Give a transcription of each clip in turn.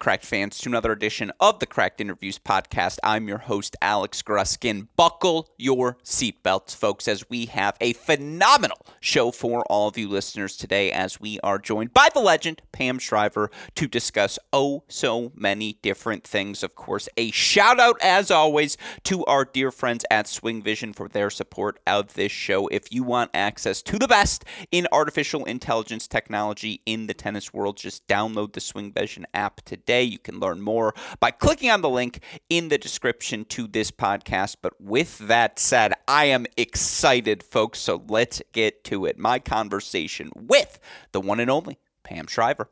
Cracked fans, to another edition of the Cracked Interviews podcast. I'm your host, Alex Gruskin. Buckle your seatbelts, folks, as we have a phenomenal show for all of you listeners today as we are joined by the legend, Pam Shriver, to discuss oh so many different things. Of course, a shout out, as always, to our dear friends at Swing Vision for their support of this show. If you want access to the best in artificial intelligence technology in the tennis world, just download the Swing Vision app app today. You can learn more by clicking on the link in the description to this podcast. But with that said, I am excited, folks. So let's get to it. My conversation with the one and only Pam Shriver.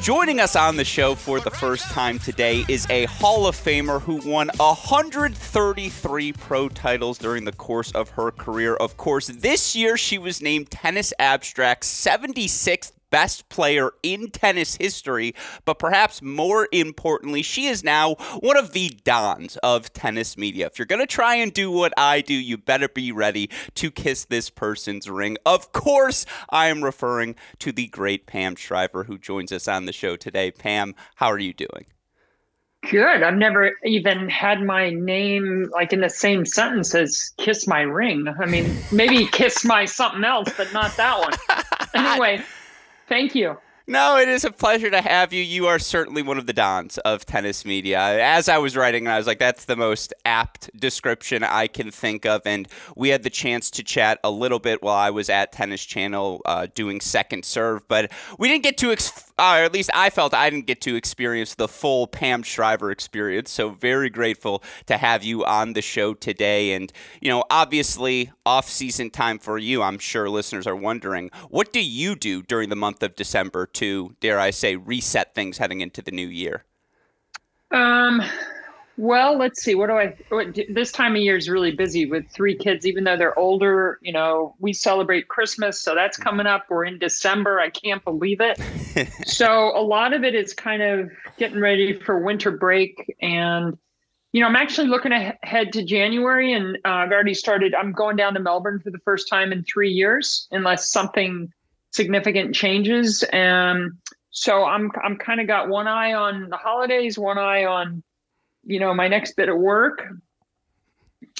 Joining us on the show for the first time today is a Hall of Famer who won 133 pro titles during the course of her career. Of course, this year she was named Tennis Abstract's 76th best player in tennis history, but perhaps more importantly, she is now one of the dons of tennis media. If you're going to try and do what I do, you better be ready to kiss this person's ring. Of course, I am referring to the great Pam Shriver who joins us on the show today. Pam, how are you doing? Good. I've never even had my name like in the same sentence as kiss my ring. I mean, maybe kiss my something else, but not that one. Anyway, Thank you. No, it is a pleasure to have you. You are certainly one of the dons of tennis media. As I was writing, I was like, that's the most apt description I can think of. And we had the chance to chat a little bit while I was at Tennis Channel uh, doing second serve, but we didn't get to, ex- or at least I felt I didn't get to experience the full Pam Shriver experience. So very grateful to have you on the show today. And, you know, obviously, off season time for you, I'm sure listeners are wondering, what do you do during the month of December? to, dare I say, reset things heading into the new year? Um, well, let's see. What do I? What, this time of year is really busy with three kids. Even though they're older, you know, we celebrate Christmas, so that's coming up. We're in December. I can't believe it. so a lot of it is kind of getting ready for winter break, and you know, I'm actually looking ahead to January, and uh, I've already started. I'm going down to Melbourne for the first time in three years, unless something significant changes. And so I'm I'm kind of got one eye on the holidays, one eye on, you know, my next bit of work,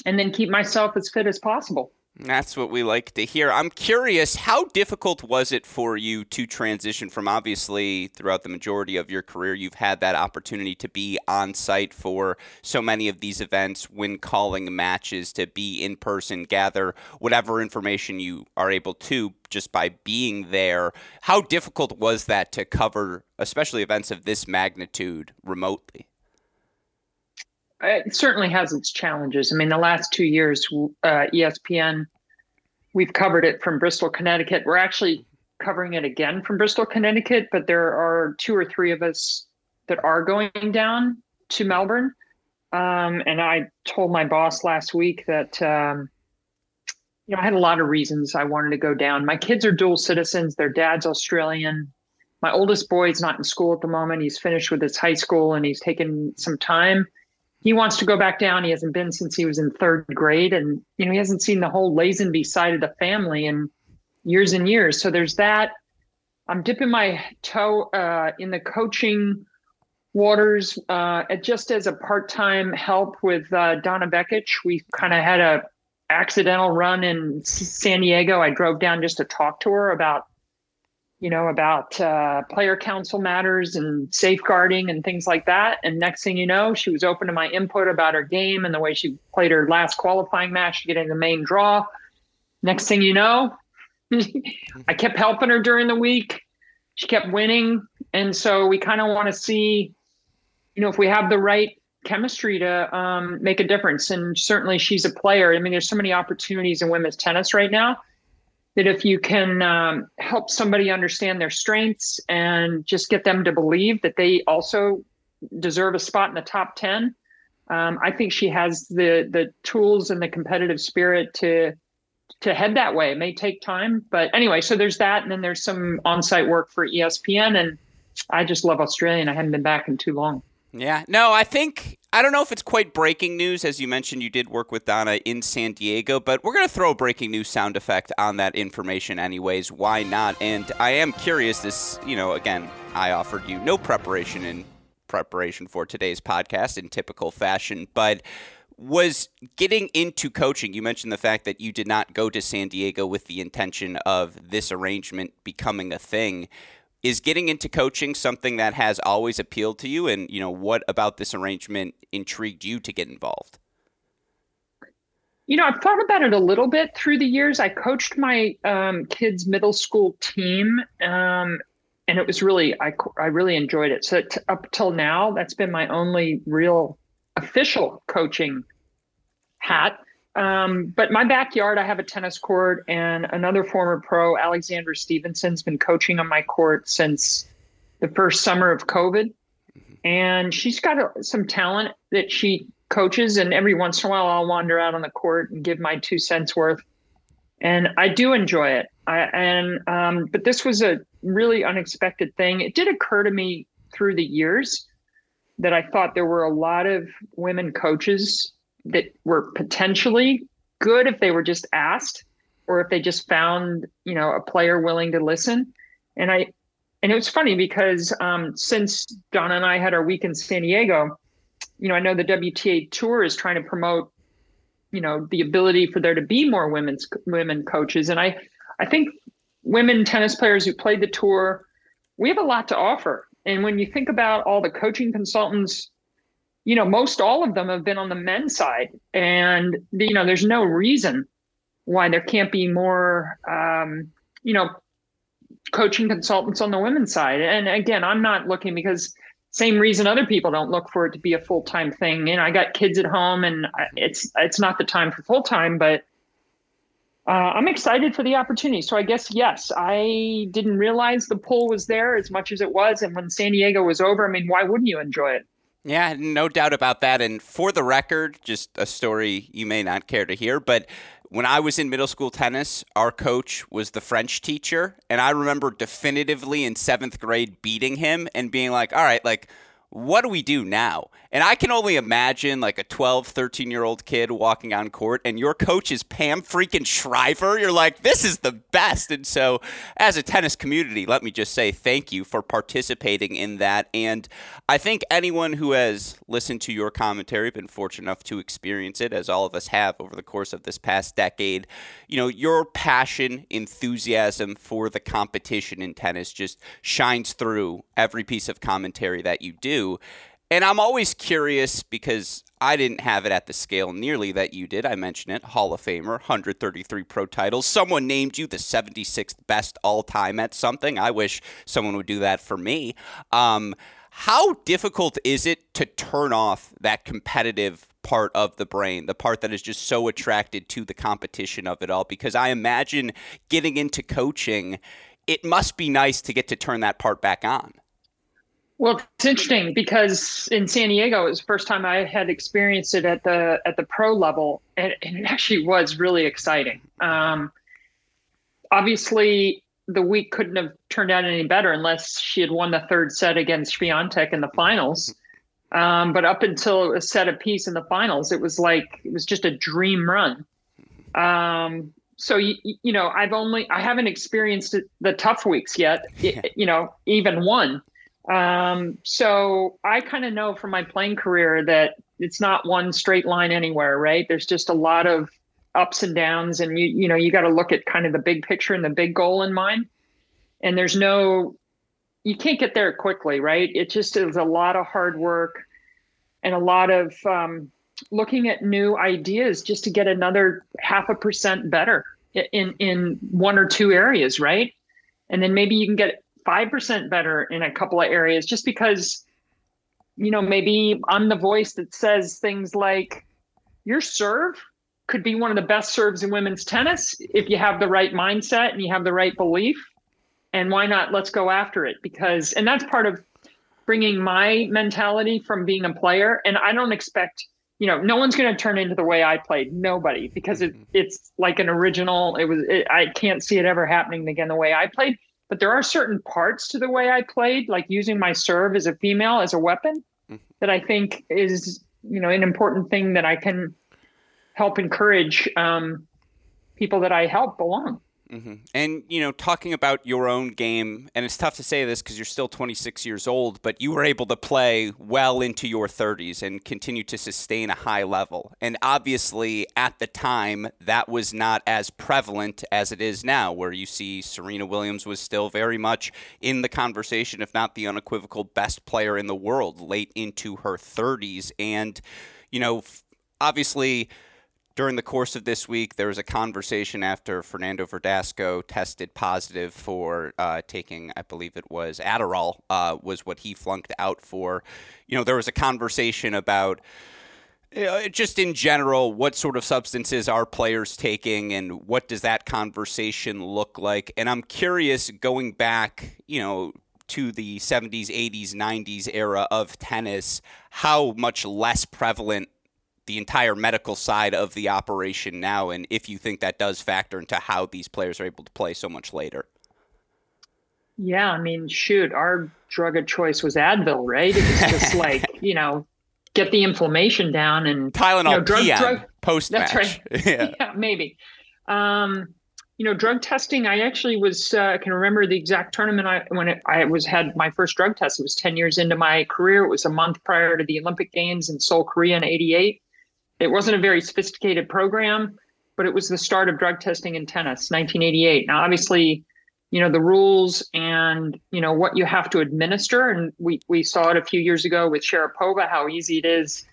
and then keep myself as fit as possible. That's what we like to hear. I'm curious, how difficult was it for you to transition from obviously throughout the majority of your career, you've had that opportunity to be on site for so many of these events when calling matches, to be in person, gather whatever information you are able to just by being there. How difficult was that to cover, especially events of this magnitude, remotely? It certainly has its challenges. I mean, the last two years, uh, ESPN, we've covered it from Bristol, Connecticut. We're actually covering it again from Bristol, Connecticut, but there are two or three of us that are going down to Melbourne. Um, and I told my boss last week that, um, you know, I had a lot of reasons I wanted to go down. My kids are dual citizens, their dad's Australian. My oldest boy's not in school at the moment. He's finished with his high school and he's taken some time he wants to go back down. He hasn't been since he was in third grade, and you know he hasn't seen the whole Lazenby side of the family in years and years. So there's that. I'm dipping my toe uh, in the coaching waters uh, just as a part-time help with uh, Donna Vekic. We kind of had a accidental run in San Diego. I drove down just to talk to her about you know, about uh, player council matters and safeguarding and things like that. And next thing you know, she was open to my input about her game and the way she played her last qualifying match to get in the main draw. Next thing you know, I kept helping her during the week. She kept winning. And so we kind of want to see you know, if we have the right chemistry to um, make a difference. And certainly she's a player. I mean, there's so many opportunities in women's tennis right now that if you can um, help somebody understand their strengths and just get them to believe that they also deserve a spot in the top 10 um, i think she has the the tools and the competitive spirit to to head that way. It may take time but anyway so there's that and then there's some on-site work for espn and i just love australia and i haven't been back in too long yeah. No, I think I don't know if it's quite breaking news. As you mentioned, you did work with Donna in San Diego, but we're going to throw a breaking news sound effect on that information, anyways. Why not? And I am curious. This, you know, again, I offered you no preparation in preparation for today's podcast in typical fashion, but was getting into coaching. You mentioned the fact that you did not go to San Diego with the intention of this arrangement becoming a thing is getting into coaching something that has always appealed to you? And you know what about this arrangement intrigued you to get involved? You know i've thought about it a little bit through the years. I coached my um, kids middle school team um, and it was really I, I really enjoyed it. So t- up till now that's been my only real official coaching hat um, but my backyard, I have a tennis court, and another former pro, Alexandra Stevenson's been coaching on my court since the first summer of COVID. And she's got a, some talent that she coaches, and every once in a while, I'll wander out on the court and give my two cents worth. And I do enjoy it. I, and um, but this was a really unexpected thing. It did occur to me through the years that I thought there were a lot of women coaches that were potentially good if they were just asked or if they just found you know a player willing to listen. And i and it was funny because um, since donna and i had our week in san diego you know i know the wta tour is trying to promote you know the ability for there to be more women's women coaches. And i i think women tennis players who played the tour we have a lot to offer. And when you think about all the coaching consultants you know, most all of them have been on the men's side, and you know, there's no reason why there can't be more, um, you know, coaching consultants on the women's side. And again, I'm not looking because same reason other people don't look for it to be a full time thing. You know, I got kids at home, and it's it's not the time for full time, but. Uh, I'm excited for the opportunity. So I guess yes, I didn't realize the pull was there as much as it was. And when San Diego was over, I mean, why wouldn't you enjoy it? Yeah, no doubt about that. And for the record, just a story you may not care to hear, but when I was in middle school tennis, our coach was the French teacher. And I remember definitively in seventh grade beating him and being like, all right, like, what do we do now? And I can only imagine like a 12, 13 year old kid walking on court and your coach is Pam freaking Shriver. You're like, this is the best. And so, as a tennis community, let me just say thank you for participating in that. And I think anyone who has listened to your commentary, been fortunate enough to experience it, as all of us have over the course of this past decade, you know, your passion, enthusiasm for the competition in tennis just shines through every piece of commentary that you do. And I'm always curious because I didn't have it at the scale nearly that you did. I mentioned it Hall of Famer, 133 pro titles. Someone named you the 76th best all time at something. I wish someone would do that for me. Um, how difficult is it to turn off that competitive part of the brain, the part that is just so attracted to the competition of it all? Because I imagine getting into coaching, it must be nice to get to turn that part back on. Well, it's interesting because in San Diego, it was the first time I had experienced it at the at the pro level, and, and it actually was really exciting. Um, obviously, the week couldn't have turned out any better unless she had won the third set against Swiatek in the finals. Um, but up until a set apiece in the finals, it was like it was just a dream run. Um, so you, you know, I've only I haven't experienced the tough weeks yet. You know, even one. Um, so I kind of know from my playing career that it's not one straight line anywhere, right? There's just a lot of ups and downs, and you you know you got to look at kind of the big picture and the big goal in mind. And there's no, you can't get there quickly, right? It just is a lot of hard work and a lot of um, looking at new ideas just to get another half a percent better in in one or two areas, right? And then maybe you can get 5% better in a couple of areas just because you know, maybe I'm the voice that says things like, your serve could be one of the best serves in women's tennis if you have the right mindset and you have the right belief. And why not? Let's go after it because, and that's part of bringing my mentality from being a player. And I don't expect, you know, no one's going to turn into the way I played. Nobody, because it, mm-hmm. it's like an original. It was, it, I can't see it ever happening again the way I played. But there are certain parts to the way I played, like using my serve as a female as a weapon, that I think is, you know, an important thing that I can help encourage um, people that I help belong. Mm-hmm. And, you know, talking about your own game, and it's tough to say this because you're still 26 years old, but you were able to play well into your 30s and continue to sustain a high level. And obviously, at the time, that was not as prevalent as it is now, where you see Serena Williams was still very much in the conversation, if not the unequivocal best player in the world, late into her 30s. And, you know, obviously, during the course of this week, there was a conversation after Fernando Verdasco tested positive for uh, taking, I believe it was Adderall, uh, was what he flunked out for. You know, there was a conversation about. Uh, just in general, what sort of substances are players taking, and what does that conversation look like? And I'm curious, going back, you know, to the 70s, 80s, 90s era of tennis, how much less prevalent the entire medical side of the operation now, and if you think that does factor into how these players are able to play so much later. Yeah, I mean, shoot, our drug of choice was Advil, right? It was just like you know, get the inflammation down and Tylenol you know, drug, PM drug, post That's right. yeah. yeah, maybe. Um, you know, drug testing. I actually was. Uh, I can remember the exact tournament I when it, I was had my first drug test. It was ten years into my career. It was a month prior to the Olympic Games in Seoul, Korea, in '88. It wasn't a very sophisticated program, but it was the start of drug testing in tennis, 1988. Now, obviously, you know the rules and you know what you have to administer, and we we saw it a few years ago with Sharapova how easy it is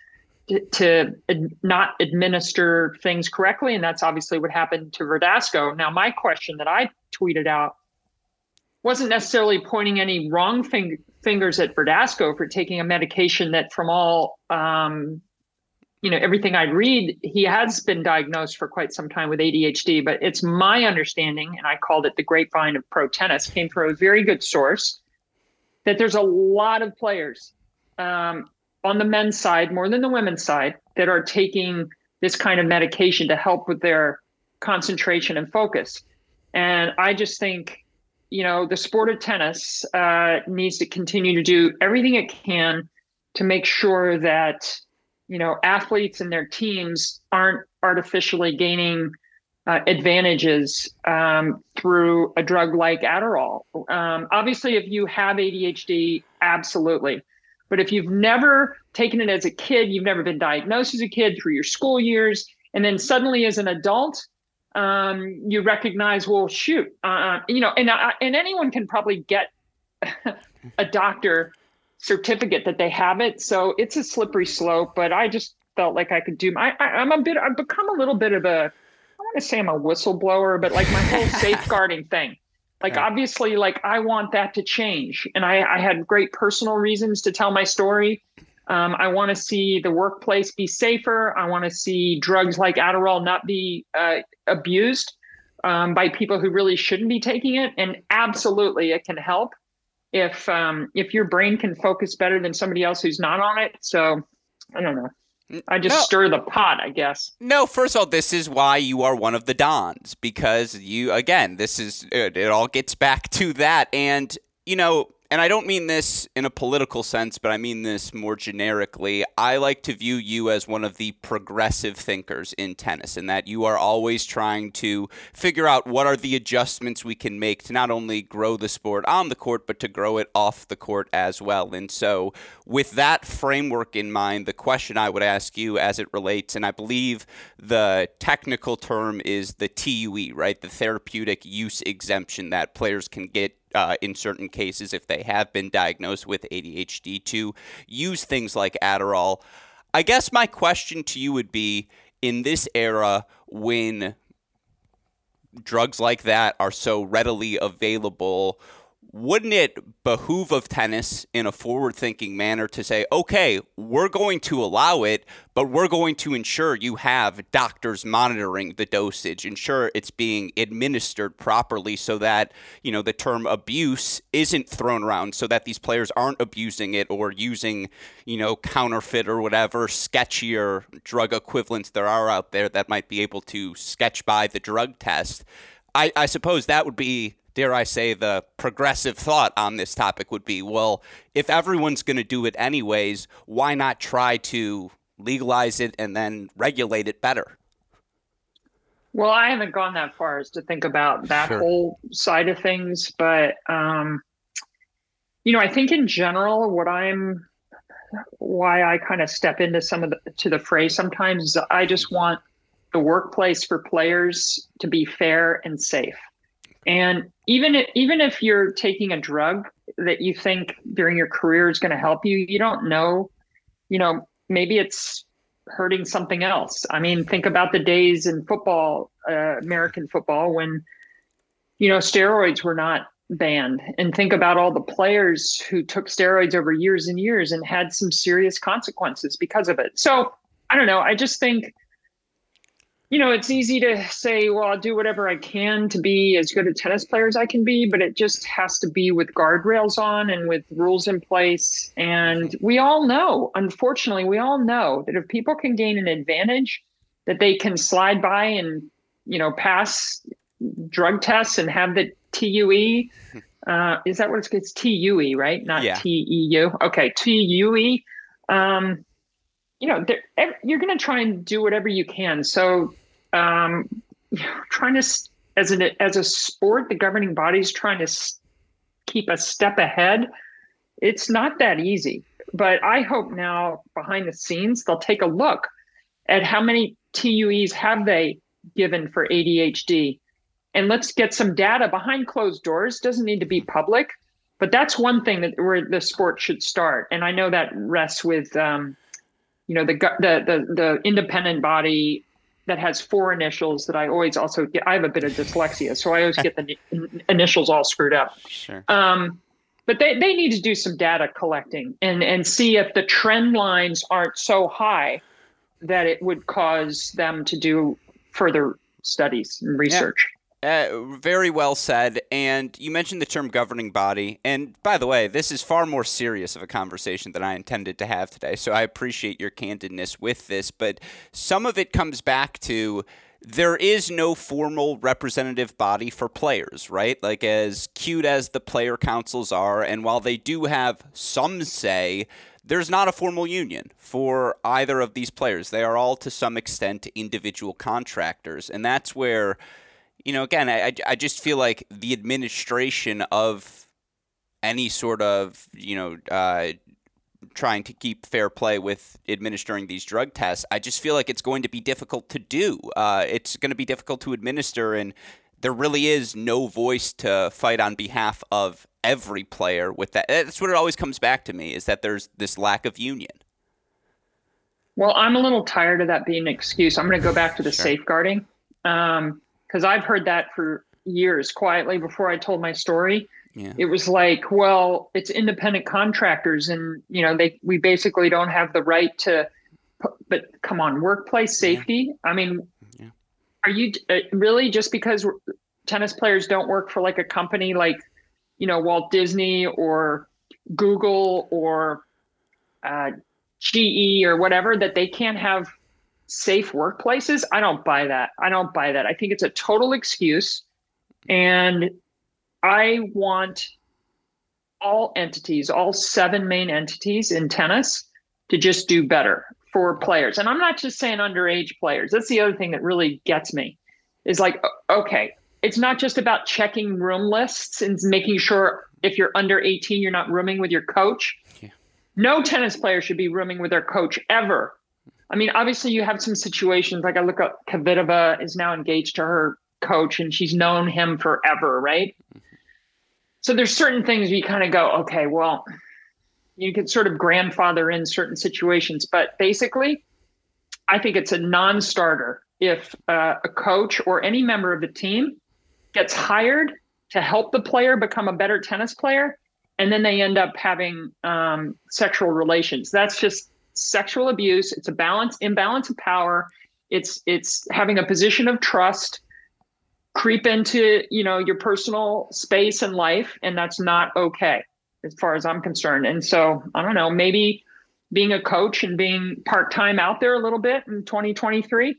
to, to ad, not administer things correctly, and that's obviously what happened to Verdasco. Now, my question that I tweeted out wasn't necessarily pointing any wrong fing- fingers at Verdasco for taking a medication that, from all um, you know everything I read, he has been diagnosed for quite some time with ADHD. But it's my understanding, and I called it the grapevine of pro tennis, came from a very good source, that there's a lot of players um, on the men's side more than the women's side that are taking this kind of medication to help with their concentration and focus. And I just think, you know, the sport of tennis uh, needs to continue to do everything it can to make sure that you know athletes and their teams aren't artificially gaining uh, advantages um, through a drug like Adderall. Um, obviously, if you have ADHD, absolutely. But if you've never taken it as a kid, you've never been diagnosed as a kid through your school years, and then suddenly as an adult, um, you recognize, well, shoot, uh, you know, and uh, and anyone can probably get a doctor certificate that they have it. So it's a slippery slope, but I just felt like I could do my, I, am a bit, I've become a little bit of a, I want to say I'm a whistleblower, but like my whole safeguarding thing. Like yeah. obviously, like I want that to change, and I, I had great personal reasons to tell my story. Um, I want to see the workplace be safer. I want to see drugs like Adderall not be uh, abused um, by people who really shouldn't be taking it. And absolutely, it can help if um, if your brain can focus better than somebody else who's not on it. So I don't know. I just no. stir the pot, I guess. No, first of all, this is why you are one of the Dons because you again, this is it, it all gets back to that and you know, and I don't mean this in a political sense, but I mean this more generically. I like to view you as one of the progressive thinkers in tennis, and that you are always trying to figure out what are the adjustments we can make to not only grow the sport on the court, but to grow it off the court as well. And so, with that framework in mind, the question I would ask you as it relates, and I believe the technical term is the TUE, right? The therapeutic use exemption that players can get uh, in certain cases, if they have been diagnosed with ADHD, to use things like Adderall. I guess my question to you would be in this era when drugs like that are so readily available, wouldn't it behoove of tennis in a forward thinking manner to say, okay, we're going to allow it, but we're going to ensure you have doctors monitoring the dosage, ensure it's being administered properly so that, you know, the term abuse isn't thrown around so that these players aren't abusing it or using, you know, counterfeit or whatever sketchier drug equivalents there are out there that might be able to sketch by the drug test. I, I suppose that would be dare I say, the progressive thought on this topic would be well, if everyone's going to do it anyways, why not try to legalize it and then regulate it better? Well, I haven't gone that far as to think about that sure. whole side of things, but um, you know, I think in general, what I'm, why I kind of step into some of the to the fray sometimes is I just want the workplace for players to be fair and safe. And even if, even if you're taking a drug that you think during your career is going to help you, you don't know, you know, maybe it's hurting something else. I mean, think about the days in football, uh, American football, when, you know, steroids were not banned. And think about all the players who took steroids over years and years and had some serious consequences because of it. So I don't know. I just think you know, it's easy to say, well, I'll do whatever I can to be as good a tennis player as I can be, but it just has to be with guardrails on and with rules in place. And we all know, unfortunately, we all know that if people can gain an advantage, that they can slide by and, you know, pass drug tests and have the TUE. Uh, is that what it's, it's TUE, right? Not yeah. TEU. Okay, TUE. Um, you know, you're going to try and do whatever you can. So, um, trying to as an as a sport, the governing body's trying to keep a step ahead. It's not that easy, but I hope now behind the scenes they'll take a look at how many TUEs have they given for ADHD, and let's get some data behind closed doors. Doesn't need to be public, but that's one thing that where the sport should start. And I know that rests with. Um, you know the the the, the independent body that has four initials that I always also get. I have a bit of dyslexia, so I always get the initials all screwed up. Sure. Um, but they, they need to do some data collecting and, and see if the trend lines aren't so high that it would cause them to do further studies and research. Uh, very well said. And you mentioned the term governing body. And by the way, this is far more serious of a conversation than I intended to have today. So I appreciate your candidness with this. But some of it comes back to there is no formal representative body for players, right? Like, as cute as the player councils are, and while they do have some say, there's not a formal union for either of these players. They are all, to some extent, individual contractors. And that's where you know, again, I, I just feel like the administration of any sort of, you know, uh, trying to keep fair play with administering these drug tests, I just feel like it's going to be difficult to do. Uh, it's going to be difficult to administer, and there really is no voice to fight on behalf of every player with that. That's what it always comes back to me is that there's this lack of union. Well, I'm a little tired of that being an excuse. I'm going to go back to the sure. safeguarding. Um, because I've heard that for years quietly before I told my story. Yeah. It was like, well, it's independent contractors, and you know, they we basically don't have the right to. But come on, workplace safety. Yeah. I mean, yeah. are you uh, really just because tennis players don't work for like a company like, you know, Walt Disney or Google or uh, GE or whatever that they can't have safe workplaces, I don't buy that. I don't buy that. I think it's a total excuse. And I want all entities, all seven main entities in tennis to just do better for players. And I'm not just saying underage players. That's the other thing that really gets me is like, okay, it's not just about checking room lists and making sure if you're under 18, you're not rooming with your coach. Yeah. No tennis player should be rooming with their coach ever. I mean, obviously, you have some situations like I look at Kvitova is now engaged to her coach, and she's known him forever, right? So there's certain things you kind of go, okay, well, you can sort of grandfather in certain situations, but basically, I think it's a non-starter if uh, a coach or any member of the team gets hired to help the player become a better tennis player, and then they end up having um, sexual relations. That's just sexual abuse. It's a balance, imbalance of power. It's it's having a position of trust creep into you know your personal space and life, and that's not okay as far as I'm concerned. And so I don't know, maybe being a coach and being part time out there a little bit in 2023,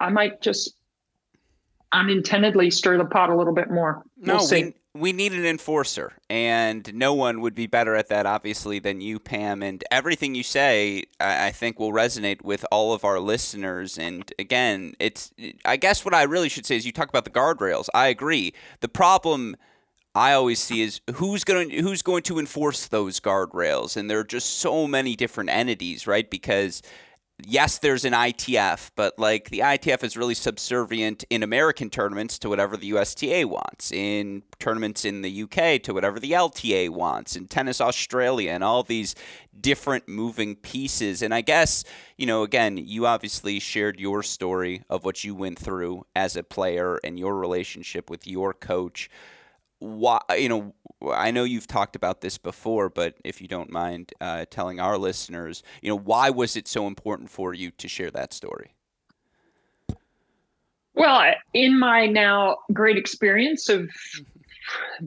I might just unintendedly stir the pot a little bit more. We'll no, see. We, we need an enforcer, and no one would be better at that, obviously, than you, Pam. And everything you say, I, think, will resonate with all of our listeners. And again, it's I guess what I really should say is you talk about the guardrails. I agree. The problem I always see is who's going to, who's going to enforce those guardrails, and there are just so many different entities, right? Because yes, there's an ITF, but like the ITF is really subservient in American tournaments to whatever the USTA wants, in tournaments in the UK to whatever the LTA wants, in Tennis Australia, and all these different moving pieces. And I guess, you know, again, you obviously shared your story of what you went through as a player and your relationship with your coach why you know I know you've talked about this before, but if you don't mind uh, telling our listeners, you know, why was it so important for you to share that story? Well, in my now great experience of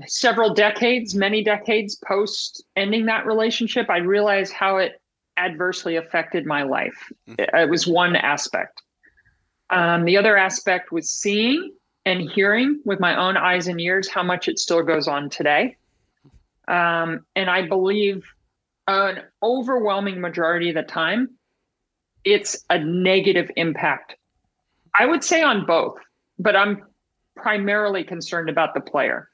several decades, many decades post ending that relationship, I realized how it adversely affected my life. Mm-hmm. It was one aspect. Um, the other aspect was seeing and hearing with my own eyes and ears how much it still goes on today. Um, and I believe an overwhelming majority of the time, it's a negative impact. I would say on both, but I'm primarily concerned about the player.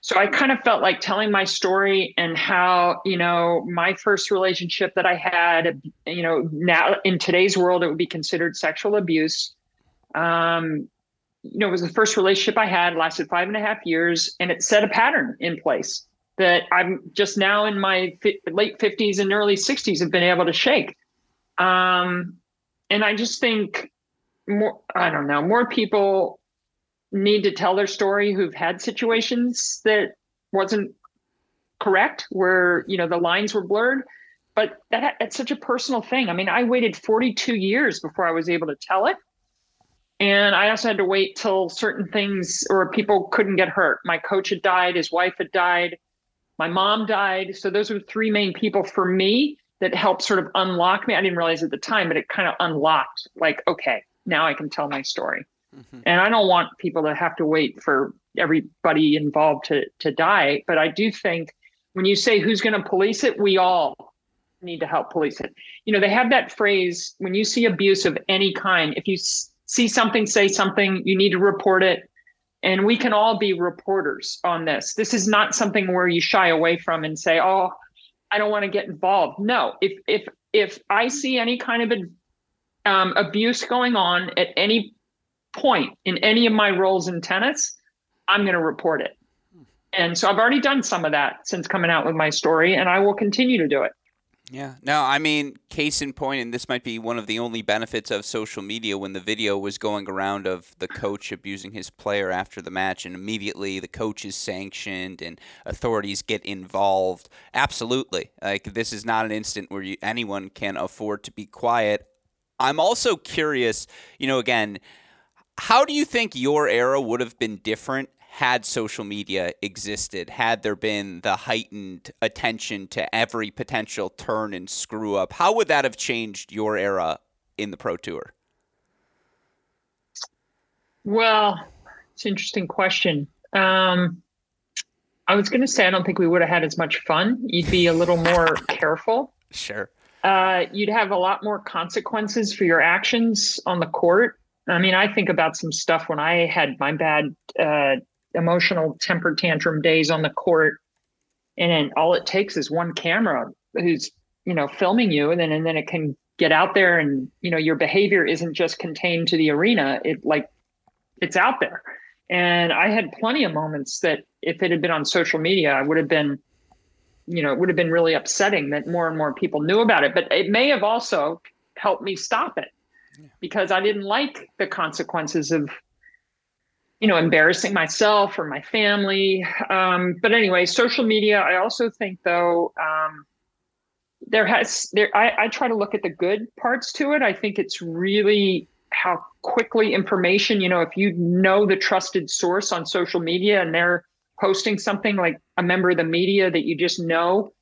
So I kind of felt like telling my story and how, you know, my first relationship that I had, you know, now in today's world, it would be considered sexual abuse. Um, you know, it was the first relationship I had, lasted five and a half years, and it set a pattern in place that I'm just now in my fi- late 50s and early 60s have been able to shake. Um, and I just think more, I don't know, more people need to tell their story who've had situations that wasn't correct, where, you know, the lines were blurred. But that, that's such a personal thing. I mean, I waited 42 years before I was able to tell it. And I also had to wait till certain things or people couldn't get hurt. My coach had died, his wife had died, my mom died. So those were three main people for me that helped sort of unlock me. I didn't realize at the time, but it kind of unlocked like, okay, now I can tell my story. Mm-hmm. And I don't want people to have to wait for everybody involved to to die. But I do think when you say who's going to police it, we all need to help police it. You know, they have that phrase when you see abuse of any kind, if you see something, say something, you need to report it. And we can all be reporters on this. This is not something where you shy away from and say, "Oh, I don't want to get involved." No, if if if I see any kind of um, abuse going on at any point in any of my roles in tennis, I'm going to report it. And so I've already done some of that since coming out with my story, and I will continue to do it. Yeah. No, I mean, case in point, and this might be one of the only benefits of social media when the video was going around of the coach abusing his player after the match, and immediately the coach is sanctioned and authorities get involved. Absolutely. Like, this is not an instant where you, anyone can afford to be quiet. I'm also curious, you know, again, how do you think your era would have been different had social media existed, had there been the heightened attention to every potential turn and screw up, how would that have changed your era in the Pro Tour? Well, it's an interesting question. Um, I was going to say I don't think we would have had as much fun. You'd be a little more careful. Sure. Uh, you'd have a lot more consequences for your actions on the court. I mean, I think about some stuff when I had my bad uh, emotional temper tantrum days on the court. And then all it takes is one camera who's you know filming you and then and then it can get out there and you know your behavior isn't just contained to the arena. It like it's out there. And i had plenty of moments that if it had been on social media i would have been you know it would have been really upsetting that more and more people knew about it. But it may have also helped me stop it because i didn't like the consequences of you know, embarrassing myself or my family. Um, but anyway, social media. I also think though, um, there has there. I, I try to look at the good parts to it. I think it's really how quickly information. You know, if you know the trusted source on social media and they're posting something like a member of the media that you just know,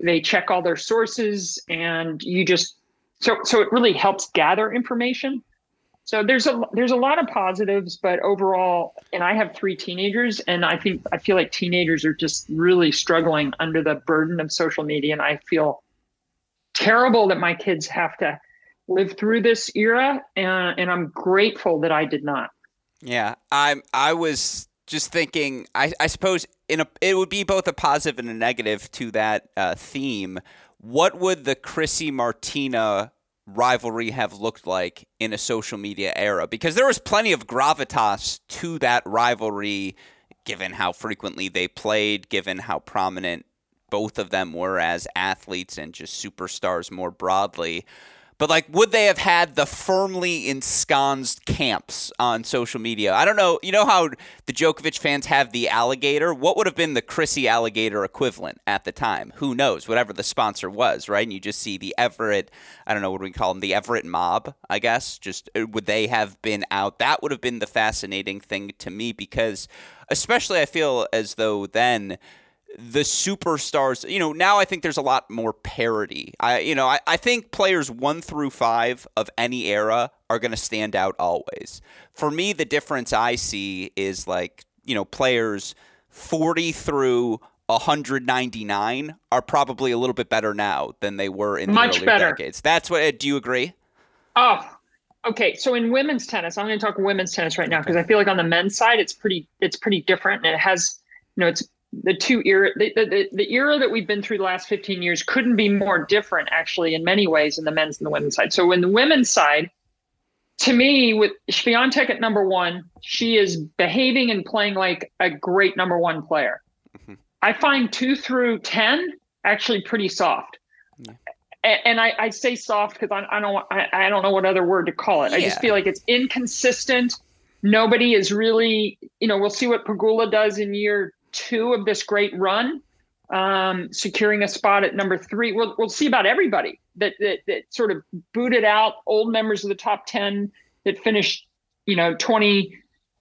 they check all their sources, and you just so so it really helps gather information so there's a there's a lot of positives but overall and i have three teenagers and i think i feel like teenagers are just really struggling under the burden of social media and i feel terrible that my kids have to live through this era and, and i'm grateful that i did not. Yeah i'm i was just thinking i, I suppose in a it would be both a positive and a negative to that uh, theme. What would the chrissy martina rivalry have looked like in a social media era because there was plenty of gravitas to that rivalry given how frequently they played, given how prominent both of them were as athletes and just superstars more broadly. But like, would they have had the firmly ensconced camps on social media? I don't know. You know how the Djokovic fans have the alligator? What would have been the Chrissy alligator equivalent at the time? Who knows? Whatever the sponsor was, right? And you just see the Evert. I don't know what do we call them, the Evert mob. I guess. Just uh, would they have been out? That would have been the fascinating thing to me because, especially, I feel as though then the superstars, you know, now I think there's a lot more parity. I, you know, I, I think players one through five of any era are going to stand out always. For me, the difference I see is like, you know, players 40 through 199 are probably a little bit better now than they were in the Much earlier better. decades. That's what, do you agree? Oh, okay. So in women's tennis, I'm going to talk women's tennis right now because I feel like on the men's side, it's pretty, it's pretty different, and it has, you know, it's the two era the, the, the era that we've been through the last 15 years couldn't be more different actually in many ways in the men's and the women's side so in the women's side to me with Swiatek at number one she is behaving and playing like a great number one player mm-hmm. i find two through 10 actually pretty soft yeah. and, I, I, say soft because I, I, don't I, I, don't know what other word to call it yeah. i just feel like it's inconsistent nobody is really you know we'll see what Pegula does in year two of this great run, um, securing a spot at number three. We'll, we'll see about everybody that, that, that sort of booted out old members of the top 10 that finished, you know, 20,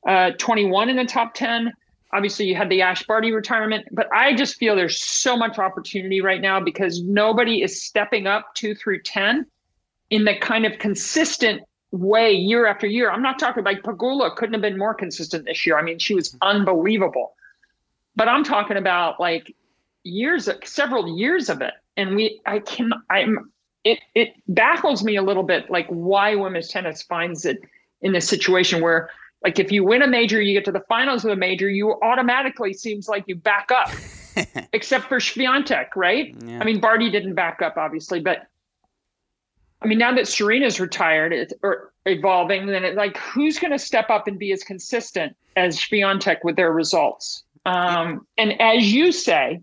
uh, 21 in the top 10. Obviously, you had the Ash Barty retirement, but I just feel there's so much opportunity right now because nobody is stepping up two through 10 in the kind of consistent way year after year. I'm not talking like Pegula couldn't have been more consistent this year. I mean, she was unbelievable but I'm talking about like years, several years of it. And we, I can, I'm, it, it baffles me a little bit, like why women's tennis finds it in this situation where, like, if you win a major, you get to the finals of a major, you automatically seems like you back up, except for Swiatek, right? Yeah. I mean, Barty didn't back up, obviously, but I mean, now that Serena's retired it's, or evolving, then it, like, who's going to step up and be as consistent as Swiatek with their results? Um, and as you say,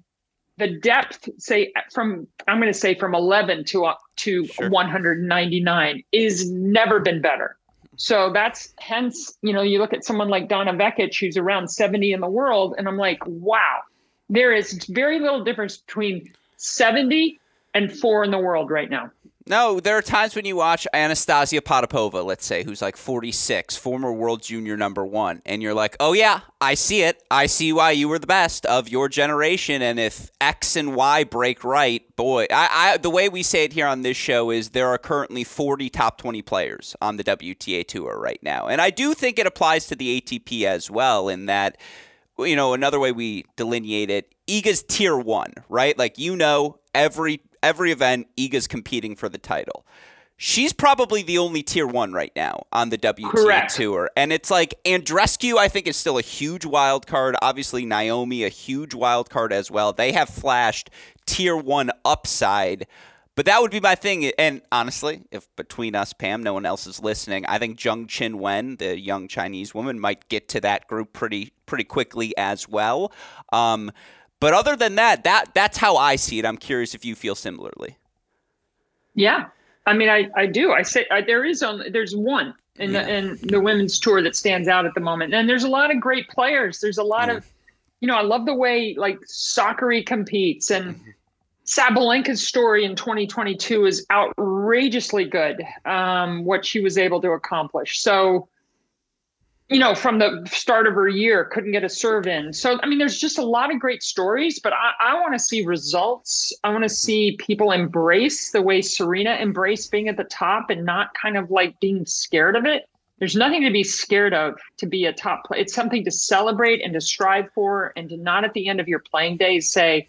the depth, say from I'm going to say from 11 to uh, to sure. 199, is never been better. So that's hence, you know, you look at someone like Donna Vekic, who's around 70 in the world, and I'm like, wow, there is very little difference between 70 and four in the world right now. No, there are times when you watch Anastasia Potapova, let's say, who's like 46, former world junior number one, and you're like, oh, yeah, I see it. I see why you were the best of your generation. And if X and Y break right, boy, I, I, the way we say it here on this show is there are currently 40 top 20 players on the WTA Tour right now. And I do think it applies to the ATP as well, in that you know, another way we delineate it, Iga's tier one, right? Like you know, every every event, Iga's competing for the title. She's probably the only tier one right now on the WTA Correct. tour. And it's like Andreescu, I think, is still a huge wild card. Obviously, Naomi, a huge wild card as well. They have flashed tier one upside. But that would be my thing. And honestly, if between us, Pam, no one else is listening, I think Zheng Wen, the young Chinese woman, might get to that group pretty pretty quickly as well. Um, but other than that, that that's how I see it. I'm curious if you feel similarly. Yeah, I mean, I I do. I say I, there is only there's one in yeah. the in the women's tour that stands out at the moment. And there's a lot of great players. There's a lot yeah. of, you know, I love the way like Sakkari competes and. Mm-hmm. Sabalenka's story in 2022 is outrageously good. Um, what she was able to accomplish. So, you know, from the start of her year, couldn't get a serve in. So, I mean, there's just a lot of great stories, but I, I want to see results. I want to see people embrace the way Serena embraced being at the top and not kind of like being scared of it. There's nothing to be scared of to be a top player. It's something to celebrate and to strive for, and to not at the end of your playing days say,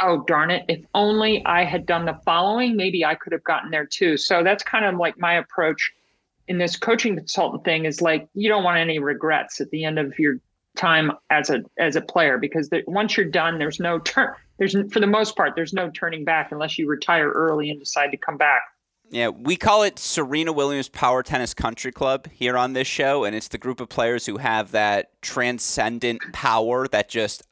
oh, darn it, if only I had done the following, maybe I could have gotten there too. So that's kind of like my approach in this coaching consultant thing is like you don't want any regrets at the end of your time as a as a player because the, once you're done there's no turn there's for the most part there's no turning back unless you retire early and decide to come back. Yeah, we call it Serena Williams Power Tennis Country Club here on this show, and it's the group of players who have that transcendent power that just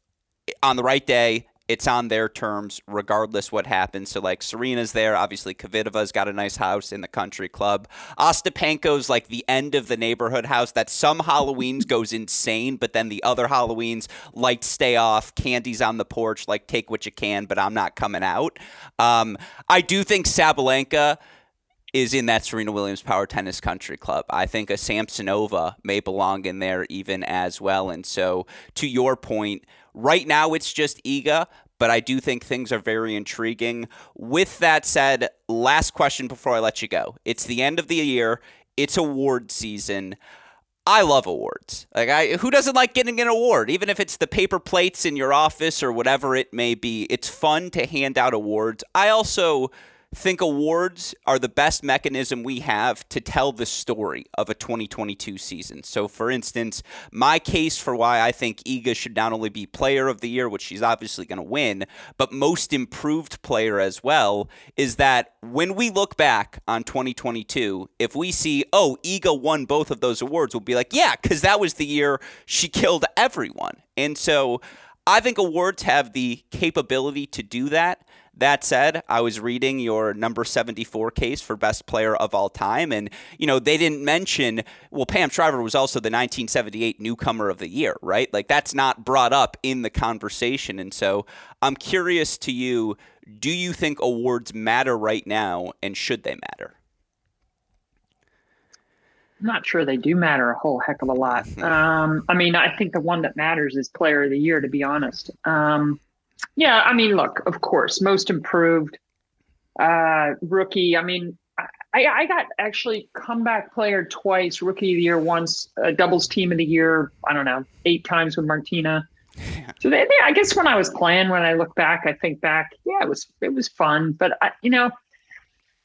on the right day it's on their terms regardless what happens. So like Serena's there, obviously Kvitova's got a nice house in the country club. Ostapenko's like the end of the neighborhood house that some Halloweens goes insane, but then the other Halloweens lights stay off, candy's on the porch, like take what you can, but I'm not coming out. Um, I do think Sabalenka is in that Serena Williams Power Tennis Country Club. I think a Samsonova may belong in there even as well. And so, to your point, Right now, it's just Iga, but I do think things are very intriguing. With that said, last question before I let you go. It's the end of the year, it's award season. I love awards. Like I who doesn't like getting an award, even if it's the paper plates in your office or whatever it may be. It's fun to hand out awards. I also think awards are the best mechanism we have to tell the story of a 2022 season. So, for instance, my case for why I think Iga should not only be player of the year, which she's obviously going to win, but most improved player as well, is that when we look back on 2022, if we see, oh, Iga won both of those awards, we'll be like, yeah, because that was the year she killed everyone. And so, I think awards have the capability to do that. That said, I was reading your number 74 case for best player of all time, and, you know, they didn't mention, well, Pam Shriver was also the 1978 newcomer of the year, right? Like, that's not brought up in the conversation. And so I'm curious to you do you think awards matter right now, and should they matter? I'm not sure they do matter a whole heck of a lot. Um, I mean, I think the one that matters is player of the year, to be honest. Um, yeah, I mean, look, of course, most improved uh, rookie. I mean, I, I got actually comeback player twice, rookie of the year once, a doubles team of the year. I don't know, eight times with Martina. So they, they, I guess when I was playing, when I look back, I think back, yeah, it was it was fun. But I, you know,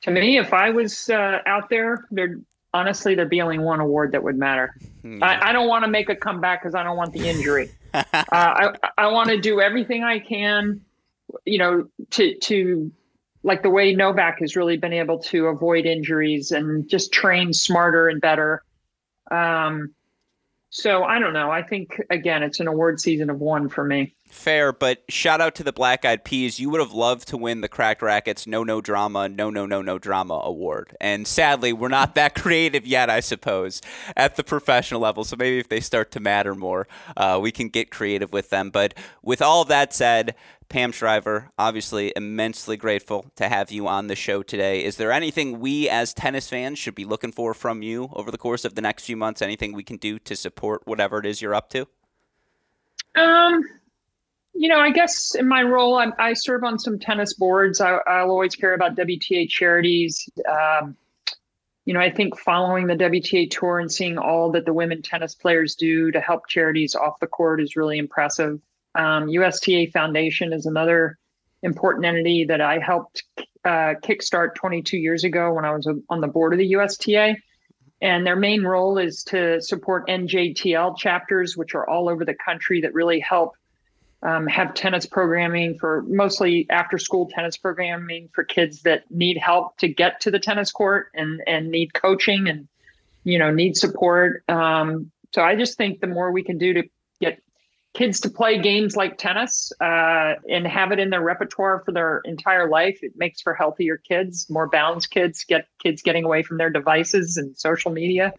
to me, if I was uh, out there, there honestly, there'd be only one award that would matter. Hmm. I, I, don't want to make a comeback because I don't want the injury. uh, I, I want to do everything I can, you know, to to like the way Novak has really been able to avoid injuries and just train smarter and better. Um, so I don't know. I think again, it's an award season of one for me. Fair, but shout out to the Black Eyed Peas. You would have loved to win the Cracked Racquets No No Drama, No No No No Drama award. And sadly, we're not that creative yet, I suppose, at the professional level. So maybe if they start to matter more, uh, we can get creative with them. But with all that said, Pam Shriver, obviously immensely grateful to have you on the show today. Is there anything we as tennis fans should be looking for from you over the course of the next few months? Anything we can do to support whatever it is you're up to? Um, you know, I guess in my role, I'm, i serve on some tennis boards. I, will always care about WTA charities. Um, you know, I think following the WTA tour and seeing all that the women tennis players do to help charities off the court is really impressive. Um, USTA Foundation is another important entity that I helped uh, kickstart 22 years ago when I was on the board of the USTA. And their main role is to support NJTL chapters, which are all over the country that really help um, have tennis programming for mostly after school tennis programming for kids that need help to get to the tennis court and and need coaching and you know need support um, so i just think the more we can do to kids to play games like tennis uh, and have it in their repertoire for their entire life. It makes for healthier kids, more balanced kids, get kids getting away from their devices and social media.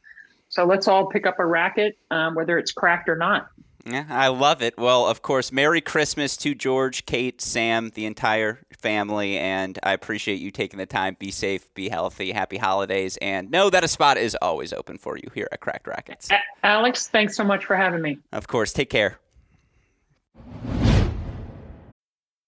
So let's all pick up a racket, um, whether it's cracked or not. Yeah, I love it. Well, of course, Merry Christmas to George, Kate, Sam, the entire family, and I appreciate you taking the time. Be safe, be healthy, happy holidays, and know that a spot is always open for you here at Cracked Racquets. Alex, thanks so much for having me. Of course, take care.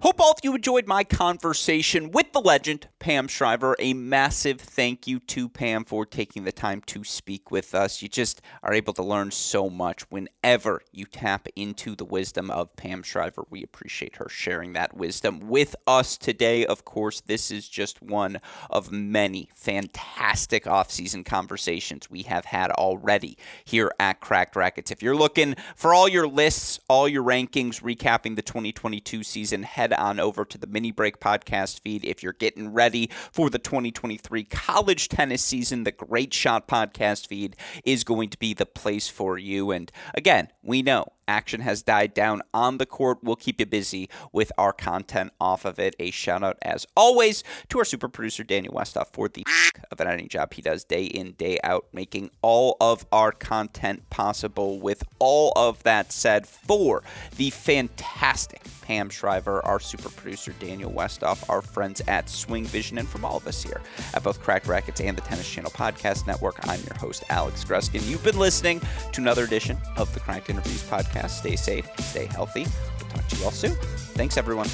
Hope all of you enjoyed my conversation with the legend, Pam Shriver. A massive thank you to Pam for taking the time to speak with us. You just are able to learn so much whenever you tap into the wisdom of Pam Shriver. We appreciate her sharing that wisdom with us today. Of course, this is just one of many fantastic offseason conversations we have had already here at Cracked Racquets. If you're looking for all your lists, all your rankings, recapping the 2022 season, head on over to the Mini Break podcast feed. If you're getting ready for the 2023 college tennis season, the Great Shot podcast feed is going to be the place for you. And again, we know action has died down on the court. We'll keep you busy with our content off of it. A shout out, as always, to our super producer, Daniel Westoff, for the of an editing job he does day in, day out, making all of our content possible. With all of that said, for the fantastic Pam Shriver, our super producer, Daniel Westoff, our friends at Swing Vision, and from all of us here at both Cracked Racquets and the Tennis Channel Podcast Network, I'm your host, Alex Gruskin. You've been listening to another edition of the Cracked Interviews Podcast. Stay safe, stay healthy. We'll talk to you all soon. Thanks, everyone.